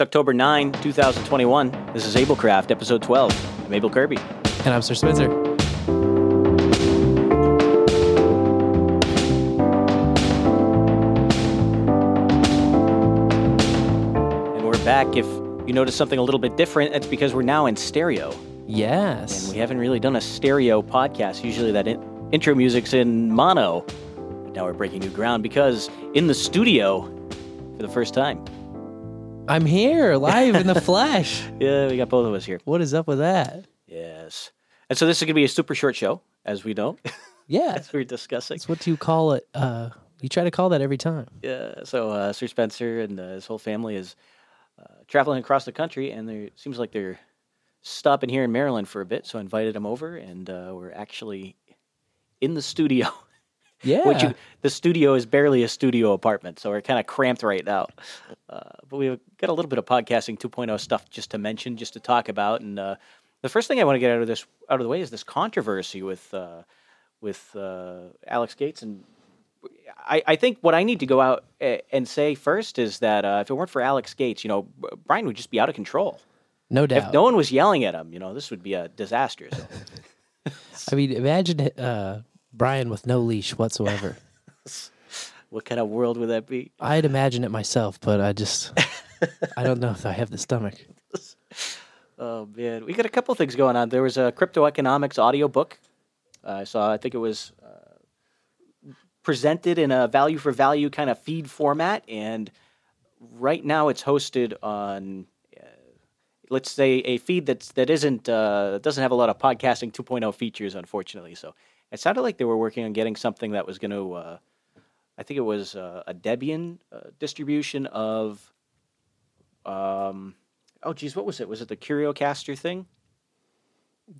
It's October 9, 2021. This is AbleKraft, episode 12. I'm Able Kirby. And I'm Sir Spencer. And we're back. If you notice something a little bit different, it's because we're now in stereo. Yes. And we haven't really done a stereo podcast. Usually that in- intro music's in mono. But now we're breaking new ground because in the studio for the first time. I'm here live in the flesh. Yeah, we got both of us here. What is up with that? Yes. And so this is going to be a super short show, as we know, Yeah. as we we're discussing. That's what do you call it. Uh, you try to call that every time. Yeah. So uh, Sir Spencer and uh, his whole family is uh, traveling across the country, and there seems like they're stopping here in Maryland for a bit. So I invited them over, and uh, we're actually in the studio. Yeah. Which you, the studio is barely a studio apartment, so we're kind of cramped right now. Uh, but we've got a little bit of podcasting 2.0 stuff just to mention, just to talk about. And uh, the first thing I want to get out of this out of the way is this controversy with uh, with uh, Alex Gates. And I, I think what I need to go out and say first is that uh, if it weren't for Alex Gates, you know, Brian would just be out of control. no doubt. If no one was yelling at him, you know, this would be a disaster. So. I mean, imagine uh, Brian with no leash whatsoever. what kind of world would that be? I'd imagine it myself, but I just, I don't know if I have the stomach. Oh man, we got a couple things going on. There was a crypto economics audiobook uh, I saw. I think it was uh, presented in a value for value kind of feed format, and right now it's hosted on, uh, let's say, a feed that's that isn't uh, doesn't have a lot of podcasting 2.0 features, unfortunately. So it sounded like they were working on getting something that was going to. Uh, I think it was uh, a Debian uh, distribution of. Um, oh, geez, what was it? Was it the CurioCaster thing?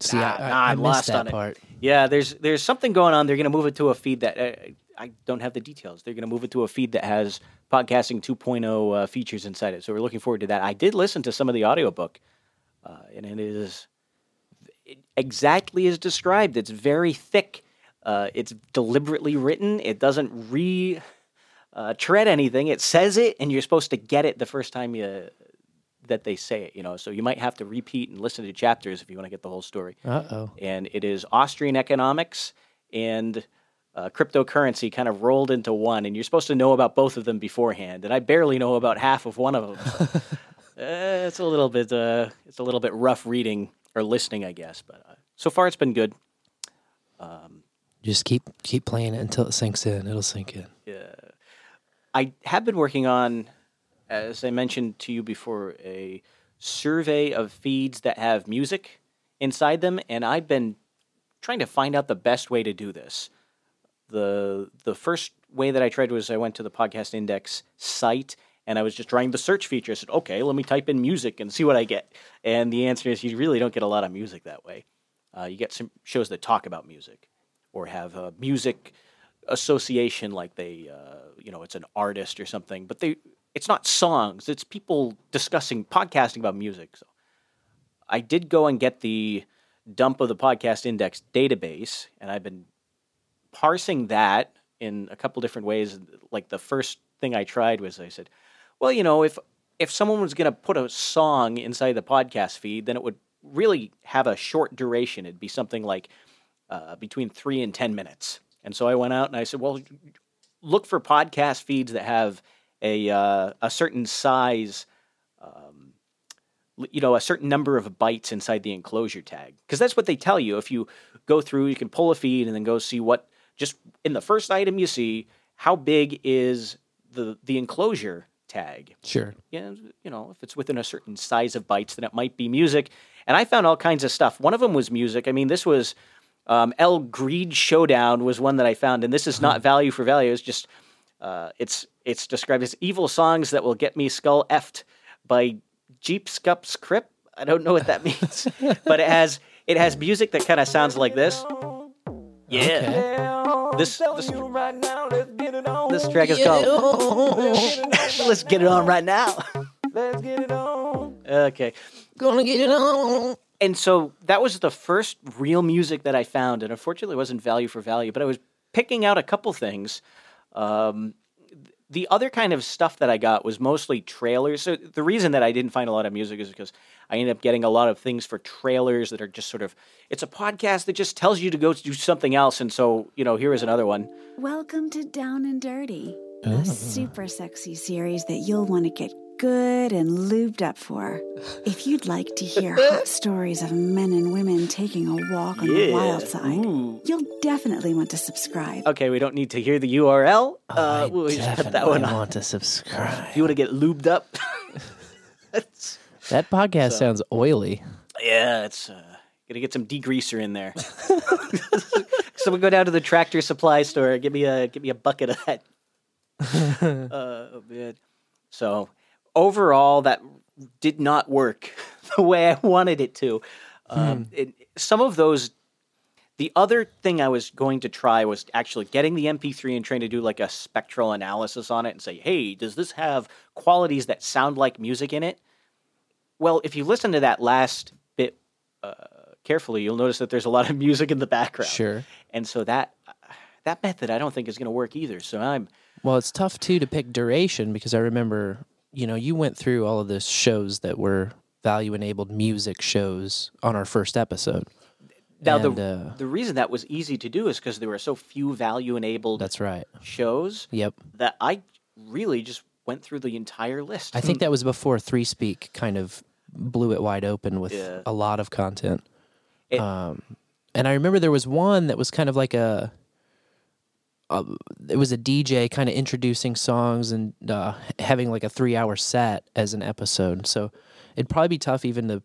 See, Nah, I, nah, I, I missed lost that on it. part. Yeah, there's there's something going on. They're going to move it to a feed that uh, I don't have the details. They're going to move it to a feed that has podcasting 2.0 uh, features inside it. So we're looking forward to that. I did listen to some of the audiobook, uh, and it is exactly as described. It's very thick. Uh, it's deliberately written. It doesn't re uh, tread anything. It says it, and you're supposed to get it the first time you that they say it. You know, so you might have to repeat and listen to chapters if you want to get the whole story Uh oh. and it is Austrian economics and uh, cryptocurrency kind of rolled into one, and you're supposed to know about both of them beforehand. And I barely know about half of one of them. So, uh, it's a little bit, uh, it's a little bit rough reading or listening, I guess. But uh, so far, it's been good. Just keep keep playing it until it sinks in. It'll sink in. Yeah, I have been working on, as I mentioned to you before, a survey of feeds that have music inside them, and I've been trying to find out the best way to do this. the The first way that I tried was I went to the Podcast Index site and I was just trying the search feature. I said, "Okay, let me type in music and see what I get." And the answer is, you really don't get a lot of music that way. Uh, you get some shows that talk about music or have a music association, like they, uh, you know, it's an artist or something. But they, it's not songs. It's people discussing podcasting about music. So I did go and get the dump of the podcast index database, and I've been parsing that in a couple different ways. Like the first thing I tried was I said, well, you know, if if someone was going to put a song inside the podcast feed, then it would really have a short duration. It'd be something like uh, between three and ten minutes. And so I went out and I said, well, look for podcast feeds that have a uh, a certain size um, you know a certain number of bytes inside the enclosure tag because that's what they tell you if you go through you can pull a feed and then go see what just in the first item you see how big is the the enclosure tag Sure. yeah, you know, if it's within a certain size of bytes, then it might be music. And I found all kinds of stuff. One of them was music. I mean, this was um, El Greed Showdown was one that I found, and this is not value for value. It's just uh, it's it's described as evil songs that will get me skull effed by Jeep Scups Crip. I don't know what that means, but it has it has music that kind of sounds like this. Yeah, this this this track is called Let's Get It On Right Now. Let's get it on. Okay. Gonna get it on. And so that was the first real music that I found. And unfortunately, it wasn't value for value, but I was picking out a couple things. Um, the other kind of stuff that I got was mostly trailers. So the reason that I didn't find a lot of music is because I ended up getting a lot of things for trailers that are just sort of it's a podcast that just tells you to go do something else and so, you know, here is another one. Welcome to Down and Dirty, a super sexy series that you'll want to get good and lubed up for. If you'd like to hear hot stories of men and women taking a walk on the wild side, Ooh. you'll definitely want to subscribe. Okay, we don't need to hear the URL. I uh, we'll just that definitely one on. want to subscribe. If you want to get lubed up, That podcast sounds oily. yeah, it's uh, gonna get some degreaser in there. so we go down to the tractor supply store. Give me a give me a bucket of that. uh, oh, man. So overall, that did not work the way I wanted it to. Um, it, some of those. The other thing I was going to try was actually getting the MP3 and trying to do like a spectral analysis on it and say, hey, does this have qualities that sound like music in it? Well, if you listen to that last bit uh, carefully, you'll notice that there's a lot of music in the background. Sure. And so that that method I don't think is going to work either. So I'm Well, it's tough too to pick duration because I remember, you know, you went through all of the shows that were value enabled music shows on our first episode. now And, the uh, the reason that was easy to do is because there were so few value enabled That's right. shows Yep. that I really just went through the entire list. I think that was before Three Speak kind of blew it wide open with Yeah. a lot of content. It- um, and I remember there was one that was kind of like a, a it was a DJ kind of introducing songs and uh, having like a three hour set as an episode. So it'd probably be tough even to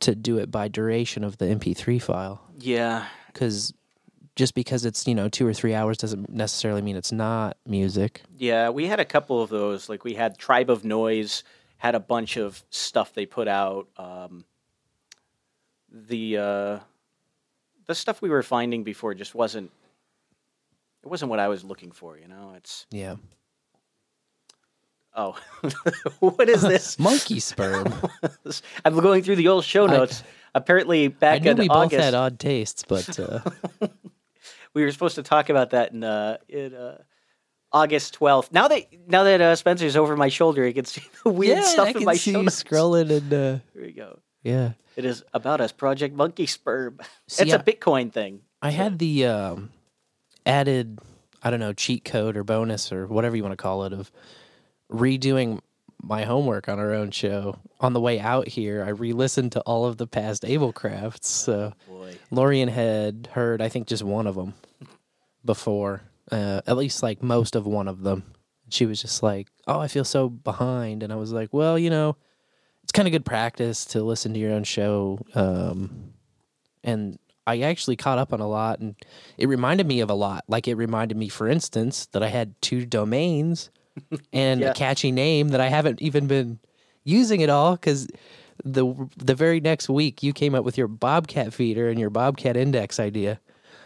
to do it by duration of the MP3 file yeah, because just because it's you know two or three hours doesn't necessarily mean it's not music. yeah. We had a couple of those. Like we had Tribe of Noise had a bunch of stuff they put out. Um, the uh, the stuff we were finding before just wasn't it wasn't what I was looking for. You know, it's Yeah, oh, what is this? monkey sperm. I'm going through the old show I- notes. Apparently, back in we August, both had odd tastes, but uh, we were supposed to talk about that in uh, in uh, August 12th. Now that now that uh, Spencer's over my shoulder, he can see the weird stuff I in can my see show you notes. scrolling and uh, Here we go. yeah. It is about us, Project Monkey Sperm. See, it's a I- Bitcoin thing. I had the um, added, I don't know, cheat code or bonus or whatever you want to call it of redoing my homework on our own show. On the way out here, I re-listened to all of the past AbleKrafts. So Boy, Lorian had heard, I think, just one of them before, uh, at least like most of one of them. She was just like, "Oh, I feel so behind," and I was like, "Well, you know, it's kind of good practice to listen to your own show." Um, and I actually caught up on a lot, and it reminded me of a lot. Like it reminded me, for instance, that I had two domains and Yeah. a catchy name that I haven't even been using at all because the the very next week you came up with your Bobcat feeder and your Bobcat index idea,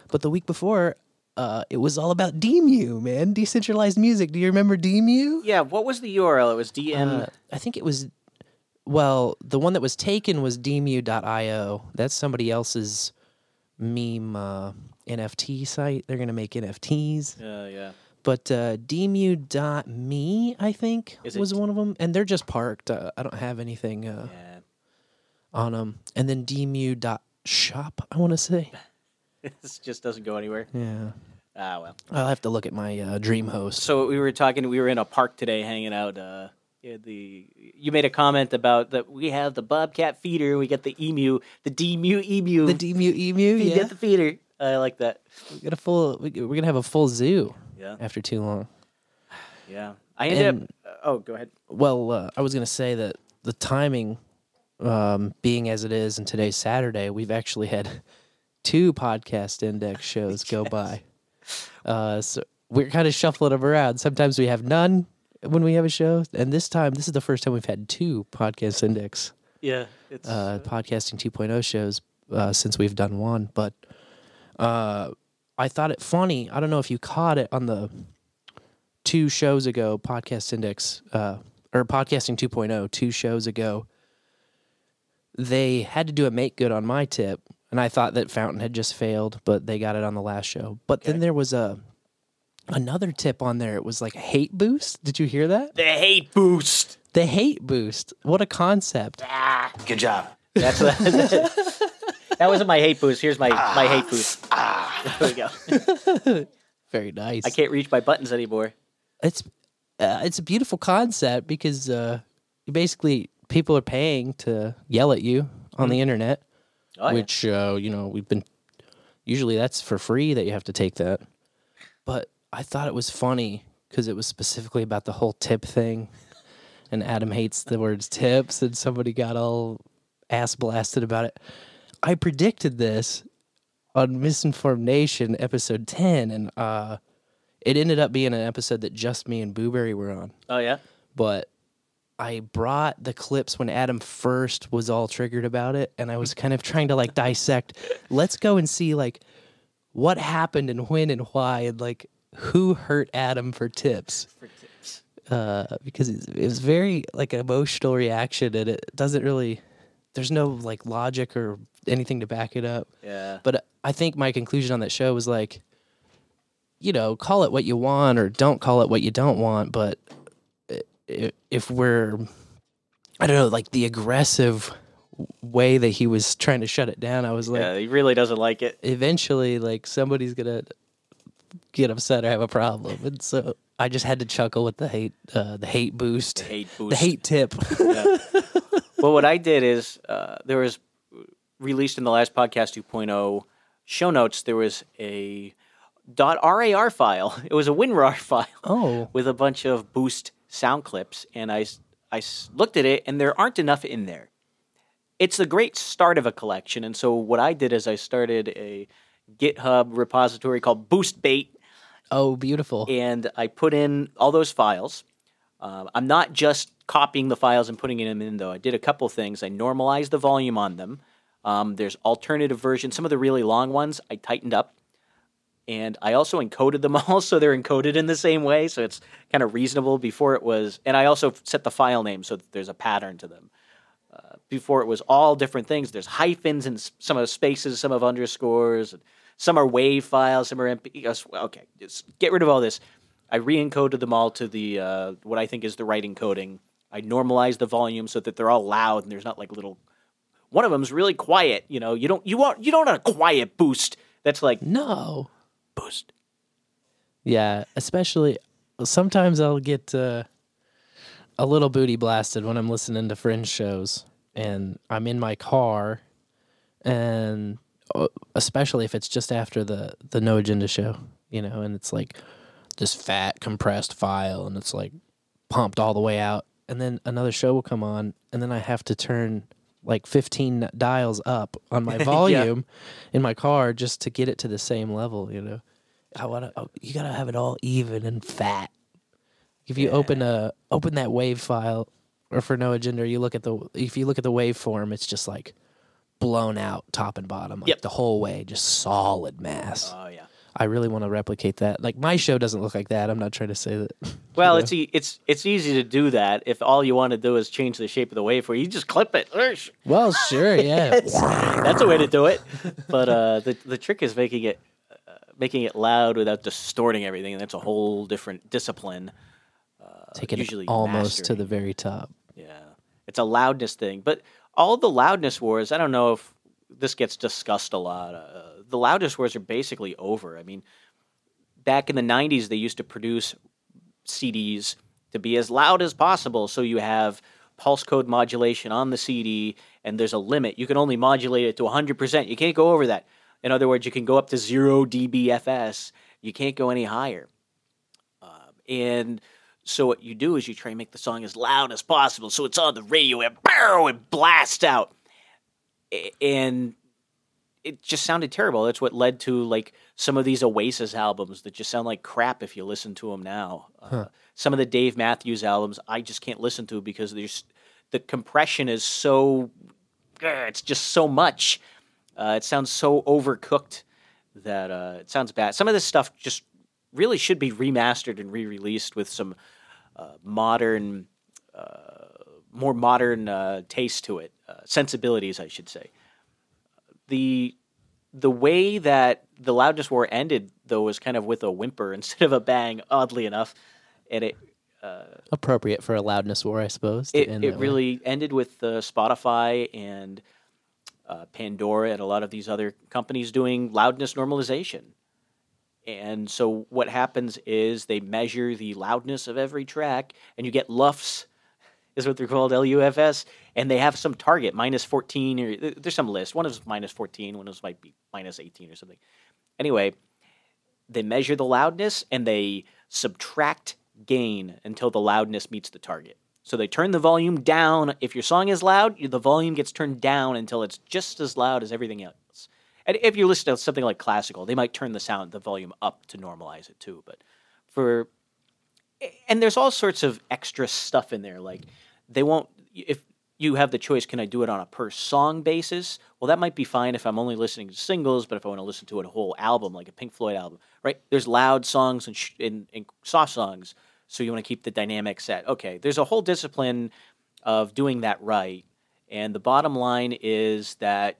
but the week before. Uh, it was all about DMU, man. Decentralized music. Do you remember DMU? yeah. What was the URL? It was DN. Uh, I think it was. Well, the one that was taken was dmu.io. That's somebody else's meme uh, NFT site. They're gonna make NFTs. uh, yeah. But uh, dmu.me, I think, Is it- was one of them, and they're just parked. Uh, I don't have anything uh, Yeah. on them. And then dmu.shop, I want to say. this just doesn't go anywhere. Yeah, Ah well. I'll have to look at my uh, DreamHost. So we were talking. We were in a park today, hanging out. Uh, yeah, the you made a comment about that we have the bobcat feeder. We get the emu, the demu emu. the dmu emu, you yeah. get the feeder. I like that. we got a full. we- We're gonna have a full zoo Yeah, after too long. yeah. I ended And- up. oh, go ahead. Well, uh, I was going to say that the timing, um, being as it is, and today's Saturday, we've actually had two podcast index shows go by. Uh, so we're kind of shuffling them around. Sometimes we have none when we have a show, and this time, this is the first time we've had two podcast index Yeah, it's uh, podcasting 2.0 shows uh, since we've done one. But uh, I thought it funny. I don't know if you caught it on the two shows ago, Podcast Index uh, or Podcasting 2.0, two shows ago. They had to do a make good on my tip, and I thought that Fountain had just failed, but they got it on the last show. But then there was a Another tip on there, it was like a hate boost. Did you hear that? The hate boost. The hate boost. What a concept. Ah, Good job. That's what, that wasn't my hate boost. Here's my my hate boost. Ah. There we go. Very nice. I can't reach my buttons anymore. it's uh, it's a beautiful concept because uh, basically people are paying to yell at you on the internet, Oh, yeah. which uh, you know we've been usually that's for free that you have to take that. I thought it was funny because it was specifically about the whole tip thing, and Adam hates the words tips, and somebody got all ass blasted about it. I predicted this on Misinformed Nation episode ten, and uh, it ended up being an episode that just me and Booberry were on. Oh yeah. But I brought the clips when Adam first was all triggered about it, and I was kind of trying to like dissect. Let's go and see like what happened and when and why, and like who hurt Adam for tips. For Uh, because it, it was very like an emotional reaction, and it doesn't really. There's no like logic or anything to back it up. Yeah. But I think my conclusion on that show was like, you know, call it what you want or don't call it what you don't want. But if we're, I don't know, like the aggressive way that he was trying to shut it down, I was like, yeah. He really doesn't like it. eventually, like somebody's gonna get upset or have a problem, and so I just had to chuckle with the hate, uh, the hate boost, Hate boost. the hate tip. well, what I did is uh, there was released in the last podcast 2.0 show notes. There was a .rar file. It was a WinRAR file oh, with a bunch of boost sound clips, and I I looked at it, and there aren't enough in there. It's a great start of a collection, and so what I did is I started a GitHub repository called BoostBait, oh, beautiful. and I put in all those files. Um, I'm not just copying the files and putting them in, though. I did a couple things. I normalized the volume on them. Um, there's alternative versions. Some of the really long ones I tightened up, and I also encoded them all, so they're encoded in the same way, so it's kind of reasonable. Before it was, and I also set the file name so that there's a pattern to them. Uh, before it was all different things. There's hyphens and some of spaces, some of underscores. and Some are WAV files, some are MP. Okay, just get rid of all this. I re-encoded them all to the uh, what I think is the right encoding. I normalized the volume so that they're all loud and there's not like little. One of them's really quiet. You know, you don't you want you don't want a quiet boost. That's like no. boost. Yeah, especially sometimes I'll get uh, a little booty blasted when I'm listening to fringe shows and I'm in my car and especially if it's just after the the no agenda show, you know, and it's like this fat compressed file and it's like pumped all the way out and then another show will come on and then I have to turn like 15 dials up on my volume in my car just to get it to the same level, you know. I want to. Oh, you gotta have it all even and fat. If you open a open that wave file, or for no agenda, you look at the if you look at the waveform, it's just like blown out top and bottom, like Yep. the whole way, just solid mass. Oh yeah. I really want to replicate that. Like my show doesn't look like that. I'm not trying to say that. Well, it's e- it's it's easy to do that if all you want to do is change the shape of the wave. waveform. You just clip it. Well, sure, yeah. That's a way to do it. But uh, the the trick is making it uh, making it loud without distorting everything, and that's a whole different discipline. Take it usually almost to mastering. the very top. Yeah, it's a loudness thing. But all the loudness wars, I don't know if this gets discussed a lot. Uh, the loudness wars are basically over. I mean, back in the '90s, they used to produce CDs to be as loud as possible, so you have pulse code modulation on the CD, and there's a limit. You can only modulate it to 100%. You can't go over that. In other words, you can go up to zero dBFS. You can't go any higher. Um, and so what you do is you try and make the song as loud as possible, so it's on the radio and bow, it blasts out, and it just sounded terrible. That's what led to like some of these Oasis albums that just sound like crap if you listen to them now. Uh, some of the Dave Matthews albums I just can't listen to because there's the compression is so it's just so much. Uh, it sounds so overcooked that uh, it sounds bad. Some of this stuff just really should be remastered and re-released with some uh, modern, uh, more modern uh, taste to it, uh, sensibilities, I should say. The the way that the loudness war ended though was kind of with a whimper instead of a bang. Oddly enough, and it Appropriate for a loudness war, I suppose. it, it that way. really ended with uh, Spotify and uh, Pandora and a lot of these other companies doing loudness normalization. And so what happens is they measure the loudness of every track, and you get LUFS, is what they're called, L-U-F-S, and they have some target, minus 14, or there's some list. One is minus 14, one is might be minus 18 or something. Anyway, they measure the loudness and they subtract gain until the loudness meets the target. So they turn the volume down. If your song is loud, the volume gets turned down until it's just as loud as everything else. And if you listen to something like classical, they might turn the sound, the volume up to normalize it too. But for and there's all sorts of extra stuff in there. Like they won't if you have the choice, can I do it on a per song basis? Well, that might be fine if I'm only listening to singles, but if I want to listen to a whole album, like a Pink Floyd album, right? There's loud songs and, sh- and, and soft songs, so you want to keep the dynamic set. Okay, there's a whole discipline of doing that right, and the bottom line is that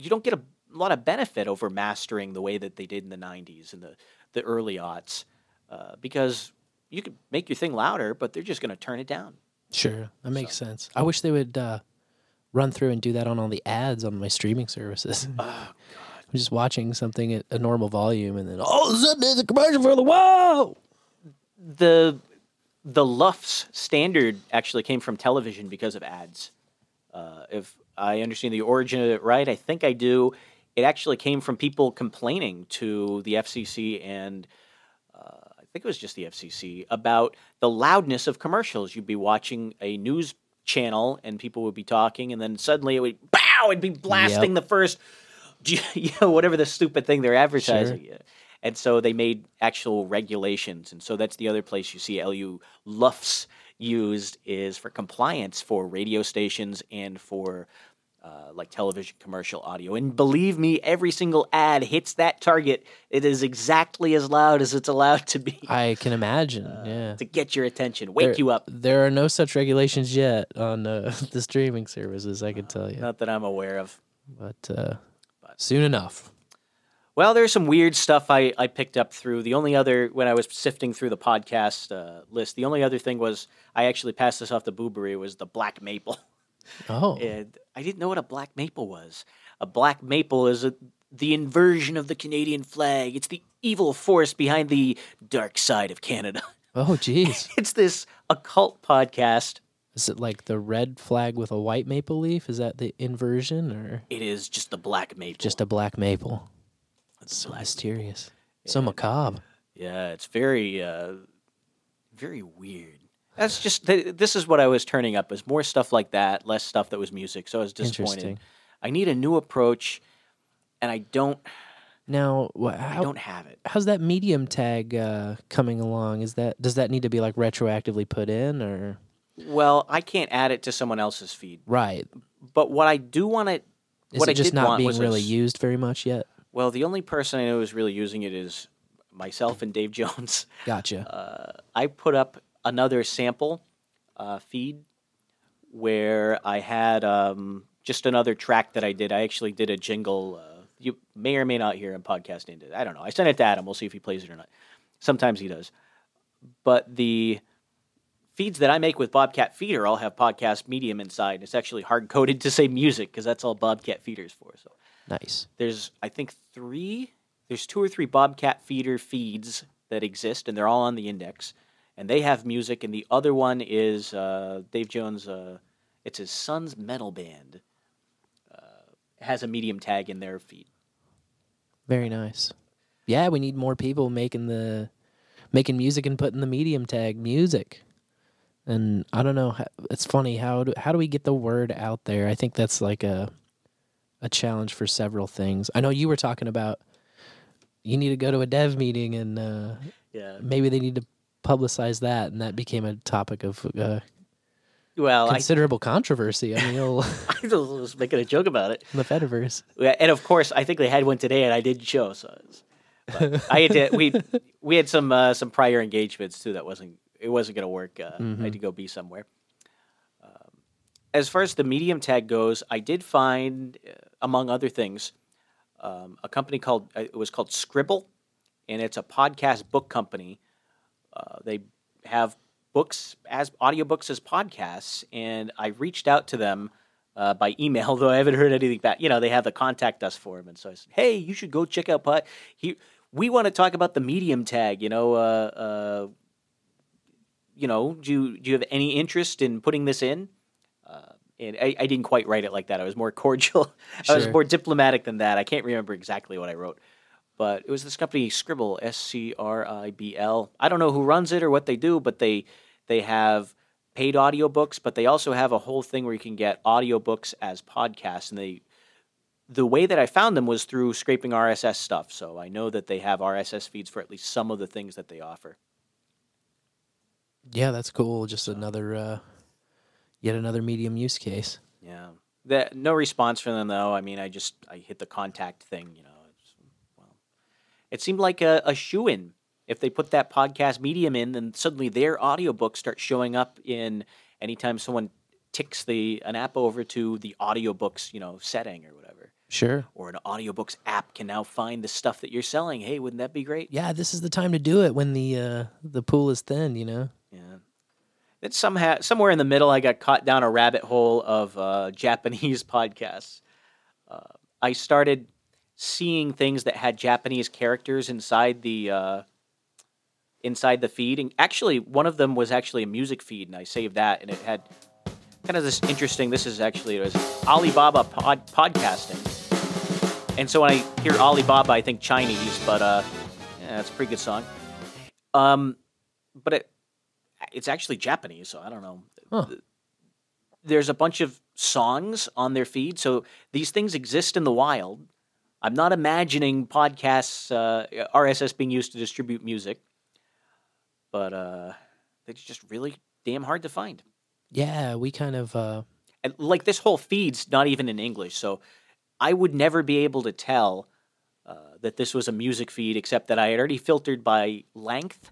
you don't get a lot of benefit over mastering the way that they did in the 90s and the, the early aughts uh, because you could make your thing louder, but they're just going to turn it down. Sure, that makes sense. I wish they would uh, run through and do that on all the ads on my streaming services. Oh, I'm just watching something at a normal volume, and then all of a sudden there's a commercial for the whoa. the the LUFS standard actually came from television because of ads. Uh, if I understand the origin of it right, I think I do. It actually came from people complaining to the FCC and uh, I think it was just the FCC about the loudness of commercials. You'd be watching a news channel and people would be talking, and then suddenly it would bow, it'd be blasting the first, you know, whatever the stupid thing they're advertising. Yeah. And so they made actual regulations. And so that's the other place you see LU LUFS used is for compliance for radio stations and for uh, like television commercial audio. And believe me, every single ad hits that target. It is exactly as loud as it's allowed to be I can imagine. yeah, to get your attention, wake There- you up. There are no such regulations yet on uh, the streaming services. I can tell you, Not that I'm aware of. but uh, soon enough. Well, there's some weird stuff I, I picked up through. The only other, when I was sifting through the podcast uh, list, the only other thing was I actually passed this off to Booberry was the black maple. Oh, And I didn't know what a black maple was. A black maple is a, the inversion of the Canadian flag. It's the evil force behind the dark side of Canada. oh, geez. It's this occult podcast. Is it like the red flag with a white maple leaf? Is that the inversion, or It is just the black maple. just a black maple? That's so mysterious, so macabre. Yeah, it's very, uh, very weird. That's just th- this is what I was turning up is more stuff like that, less stuff that was music. So I was disappointed. I need a new approach, and I don't. Now, wha- I don't have it. how's that medium tag uh, coming along? Is that does that need to be like retroactively put in, or Well, I can't add it to someone else's feed. right? But what I do want to, Is what it I just did not want being was really used very much yet? Well, the only person I know who's really using it is myself and Dave Jones. Gotcha. Uh, I put up another sample uh, feed where I had um, just another track that I did. I actually did a jingle. Uh, you may or may not hear him podcasting it. I don't know. I sent it to Adam. We'll see if he plays it or not. Sometimes he does. But the feeds that I make with Bobcat Feeder all have podcast medium inside. It's actually hard coded to say music because that's all Bobcat Feeder's for. So nice. there's I think three there's two or three Bobcat feeder feeds that exist and they're all on the index and they have music and the other one is uh, Dave Jones uh, it's his son's metal band uh, has a medium tag in their feed Very nice. Yeah, we need more people making the making music and putting the medium tag music. And I don't know. It's funny how do how do we get the word out there? I think that's like a a challenge for several things. I know you were talking about you need to go to a dev meeting and uh, yeah maybe they need to publicize that, and that became a topic of uh, well I, considerable controversy on the old I was making a joke about it the Fediverse. Yeah, and of course I think they had one today and I didn't show so I had to we we had some uh, some prior engagements too that wasn't it wasn't going to work uh, I had to go be somewhere Um, as far as the medium tag goes I did find uh, among other things um, a company called uh, it was called Scribl, and it's a podcast book company. Uh, they have books as audiobooks as podcasts, and I reached out to them uh, by email, though I haven't heard anything back. You know, they have the contact us form, and so I said, "Hey, you should go check out Pod." He, we want to talk about the medium tag. You know, uh, uh, you know, do you, do you have any interest in putting this in? Uh, and I, I didn't quite write it like that. I was more cordial. I was more diplomatic than that. I can't remember exactly what I wrote, but it was this company Scribl, S C R I B L. I don't know who runs it or what they do, but they they have paid audiobooks, but they also have a whole thing where you can get audiobooks as podcasts, and they the way that I found them was through scraping RSS stuff. So I know that they have RSS feeds for at least some of the things that they offer. Yeah, that's cool. Just another, uh, yet another medium use case. Yeah. That no response from them though. I mean, I just I hit the contact thing. You know, it seemed like a, a shoe in. If they put that podcast medium in, then suddenly their audiobooks start showing up in anytime someone ticks the an app over to the audiobooks, you know, setting or whatever. Sure. Or an audiobooks app can now find the stuff that you're selling. Hey, wouldn't that be great? Yeah, this is the time to do it when the uh, the pool is thin. You know. Yeah. Somehow somewhere in the middle. I got caught down a rabbit hole of uh, Japanese podcasts. Uh, I started seeing things that had Japanese characters inside the uh, inside the feed, and actually, one of them was actually a music feed, and I saved that, and it had kind of this interesting. This is actually it was Alibaba pod, podcasting, and so when I hear Alibaba, I think Chinese, but uh, yeah, that's a pretty good song. Um, but it it's actually Japanese, so I don't know. Huh. There's a bunch of songs on their feed, so these things exist in the wild. I'm not imagining podcasts, uh, RSS being used to distribute music, but uh, they're just really damn hard to find. Yeah, we kind of. Uh, And like this whole feed's not even in English, so I would never be able to tell uh, that this was a music feed, except that I had already filtered by length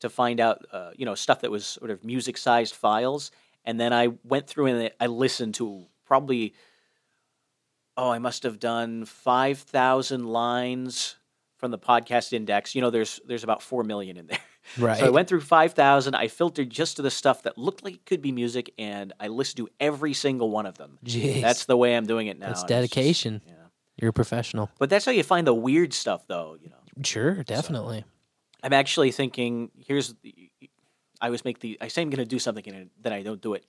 to find out, uh, you know, stuff that was sort of music-sized files, and then I went through and I listened to probably, oh, I must have done five thousand lines from the podcast index. You know, there's there's about four million in there. right. So I went through 5,000. I filtered just to the stuff that looked like it could be music, and I listened to every single one of them. Jeez. That's the way I'm doing it now. That's it's just- dedication. yeah. You're a professional. But that's how you find the weird stuff, though. You know, Sure, definitely. I'm actually thinking. Here's, the, I always make the. I say I'm going to do something, and then I don't do it.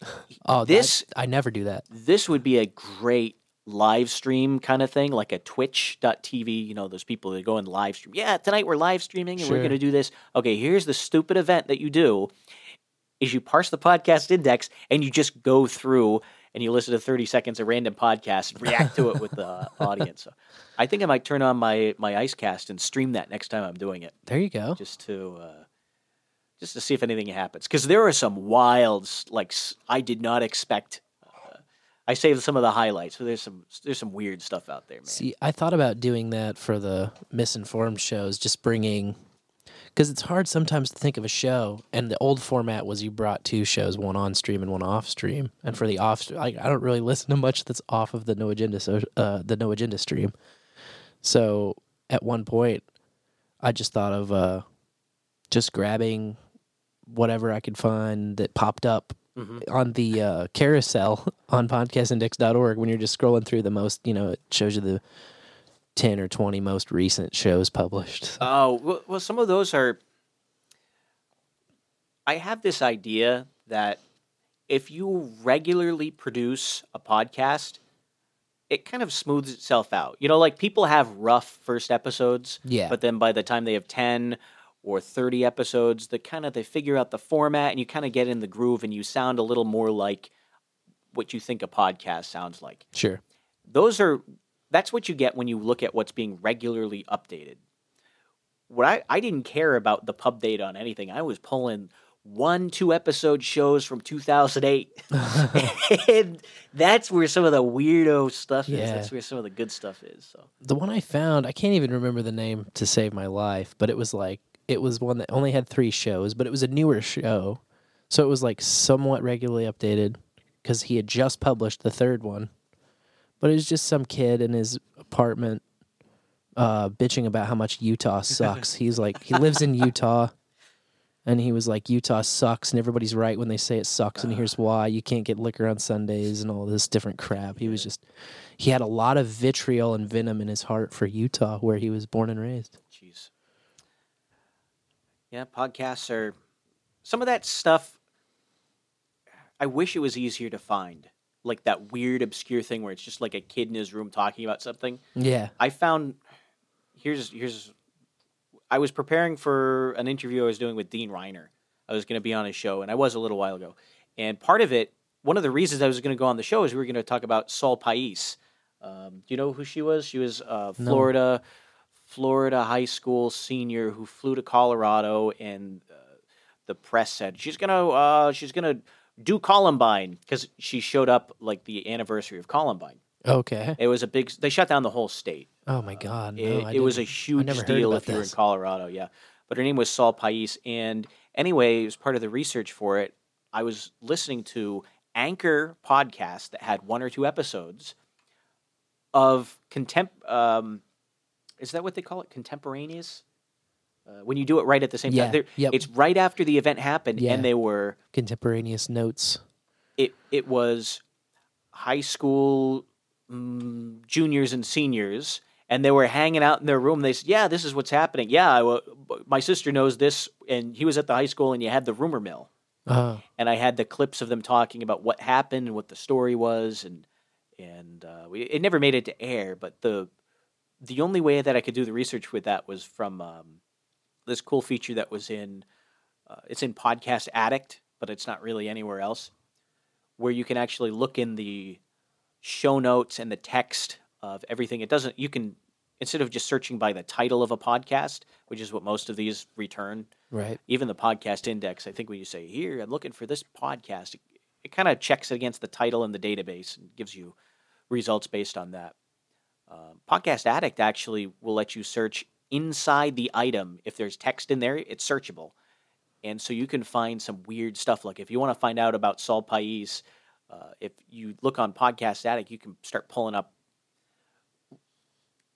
Oh, that- This- I never do that. This would be a great live stream kind of thing, like a Twitch.tv. You know, those people that go and live stream. Yeah, tonight we're live streaming, and we're going to do this. Okay, here's the stupid event that you do. is you parse the podcast index and you just go through and you listen to 30 seconds of random podcast and react to it with the audience. So I think I might turn on my my IceCast and stream that next time I'm doing it There you go. just to uh, just to see if anything happens because there are some wilds like I did not expect. I saved some of the highlights, so there's some there's some weird stuff out there, man. See, I thought about doing that for the misinformed shows, just bringing because it's hard sometimes to think of a show. And the old format was you brought two shows, one on stream and one off stream. And for the off, I, I don't really listen to much that's off of the no agenda, so uh, the no agenda stream. So at one point, I just thought of uh, just grabbing whatever I could find that popped up Mhm. on the uh, carousel on podcastindex.org when you're just scrolling through the most, you know, it shows you the 10 or 20 most recent shows published. Oh well, well, some of those are. I have this idea that if you regularly produce a podcast, it kind of smooths itself out. You know, like people have rough first episodes, Yeah. but then by the time they have ten or thirty episodes, they kind of they figure out the format and you kind of get in the groove and you sound a little more like what you think a podcast sounds like Sure. those are that's what you get when you look at what's being regularly updated. What I, I didn't care about the pub date on anything. I was pulling one, two episode shows from 2008. and that's where some of the weirdo stuff is. That's where some of the good stuff is. So The one I found, I can't even remember the name to save my life, but it was like, it was one that only had three shows, but it was a newer show. So it was like somewhat regularly updated because he had just published the third one. But it was just some kid in his apartment uh, bitching about how much Utah sucks. He's like, he lives in Utah. And he was like, Utah sucks, and everybody's right when they say it sucks, and here's why. You can't get liquor on Sundays and all this different crap. He was just, he had a lot of vitriol and venom in his heart for Utah, where he was born and raised. Yeah, podcasts are some of that stuff. I wish it was easier to find, like that weird, obscure thing where it's just like a kid in his room talking about something. Yeah. I found here's here's I was preparing for an interview I was doing with Dean Reiner. I was going to be on his show, and I was a little while ago. And part of it, one of the reasons I was going to go on the show is we were going to talk about Sol Pais. Um, do you know who she was? She was Florida. No. Florida, high school senior who flew to Colorado, and uh, the press said she's gonna uh, she's gonna do Columbine because she showed up like the anniversary of Columbine. Okay. It was a big. They shut down the whole state. Oh my God. No, It, it was a huge deal if you're in. Colorado, yeah. But her name was Sol Pais, and anyway, as part of the research for it, I was listening to Anchor podcast that had one or two episodes of contemp. Um, is that what they call it? Contemporaneous. Uh, when you do it right at the same Yeah, time, yep. it's right after the event happened, Yeah. and they were Contemporaneous notes. it it was high school mm, juniors and seniors and they were hanging out in their room they said yeah this is what's happening yeah I, my sister knows this and he was at the high school and you had the rumor mill Oh, and i had the clips of them talking about what happened and what the story was and and uh, we, it never made it to air but the the only way that i could do the research with that was from um, this cool feature that was in uh, it's in podcast addict but it's not really anywhere else where you can actually look in the show notes and the text of everything it doesn't you can instead of just searching by the title of a podcast which is what most of these return right. even the podcast index, I think when you say here, I'm looking for this podcast, it, it kind of checks it against the title in the database and gives you results based on that. Um, podcast Addict actually will let you search inside the item. If there's text in there, it's searchable. And so you can find some weird stuff. Like if you want to find out about Sol Pais, uh, if you look on Podcast Addict, you can start pulling up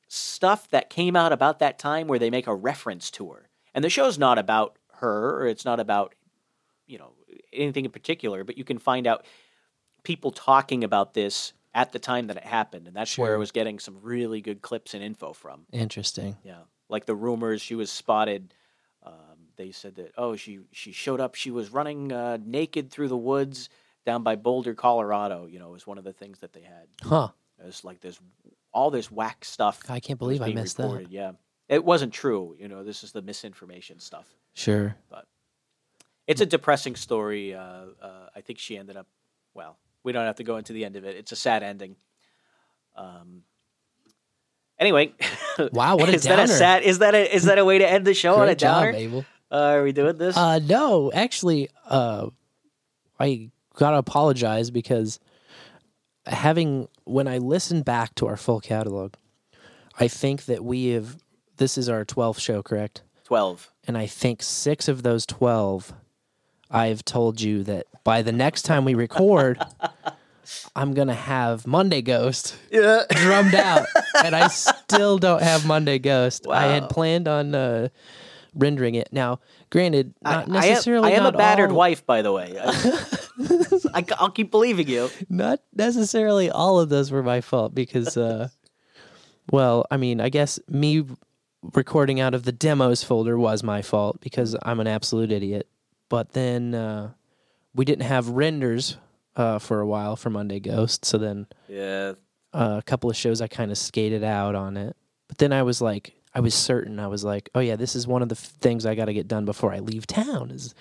stuff that came out about that time where they make a reference to her. And the show's not about her or it's not about, you know, anything in particular, but you can find out people talking about this at the time that it happened. And that's where I was getting some really good clips and info from. Interesting. Yeah. Like the rumors she was spotted. Um, they said that, oh, she, she showed up. She was running uh, naked through the woods down by Boulder, Colorado. You know, was one of the things that they had. Huh. It was like this, all this whack stuff. I can't believe I missed reported. that. Yeah, it wasn't true. You know, this is the misinformation stuff. Sure. But it's a depressing story. Uh, uh, I think she ended up. Well, we don't have to go into the end of it. It's a sad ending. Um. Anyway, Wow, what a is that a sad? Is that a is that a way to end the show on a Great job, downer? Able. Uh, are we doing this? Uh, no, actually, uh, I gotta apologize because having when I listen back to our full catalog, I think that we have. This is our twelfth show, correct? Twelve. And I think six of those twelve, I've told you that by the next time we record, I'm gonna have Monday Ghost Yeah. drummed out, and I still don't have Monday Ghost. I had planned on uh, rendering it. Now, granted, I, not I am. I am a battered all- wife, by the way. I, will keep believing you. Not necessarily all of those were my fault because, uh, well, I mean, I guess me recording out of the demos folder was my fault because I'm an absolute idiot. But then uh, we didn't have renders uh, for a while for Monday Ghost, so then Yeah. uh, a couple of shows I kind of skated out on it. But then I was like, I was certain. I was like, oh yeah, this is one of the f- things I got to get done before I leave town is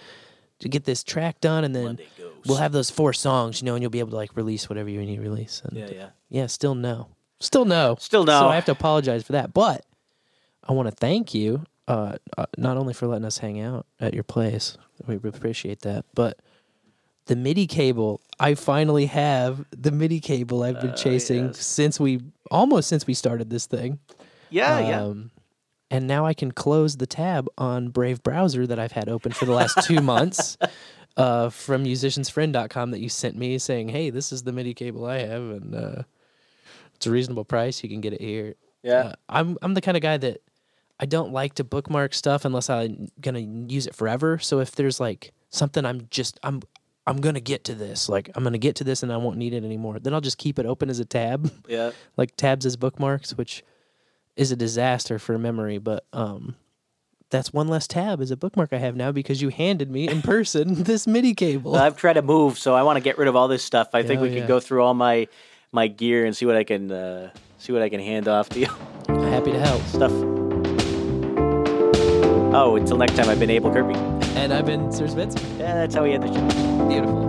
to get this track done, and then Monday we'll have those four songs, you know, and you'll be able to like release whatever you need to release. And Yeah, yeah. yeah, still no, still no, Still no. So I have to apologize for that, but I want to thank you, uh, uh, not only for letting us hang out at your place, we appreciate that, but the MIDI cable. I finally have the MIDI cable I've been Uh, chasing yes. since we almost since we started this thing. Yeah, yeah. Um, and now I can close the tab on Brave browser that I've had open for the last two months uh, from musiciansfriend.com that you sent me saying, hey, this is the MIDI cable I have. And uh, it's a reasonable price. You can get it here. Yeah. Uh, I'm I'm the kind of guy that I don't like to bookmark stuff unless I'm gonna use it forever. So if there's like something I'm just I'm I'm gonna get to this, like I'm gonna get to this and I won't need it anymore, then I'll just keep it open as a tab, yeah. like tabs as bookmarks, which is a disaster for memory. But um, that's one less tab as a bookmark I have now because you handed me in person this MIDI cable. I've tried to move, so I want to get rid of all this stuff. I think we yeah. can go through all my my gear and see what I can uh, see what I can hand off to you. Happy to help. Stuff. Oh, until next time, I've been Able Kirby. And I've been SirSpencer. Yeah, that's how we end the show. Beautiful.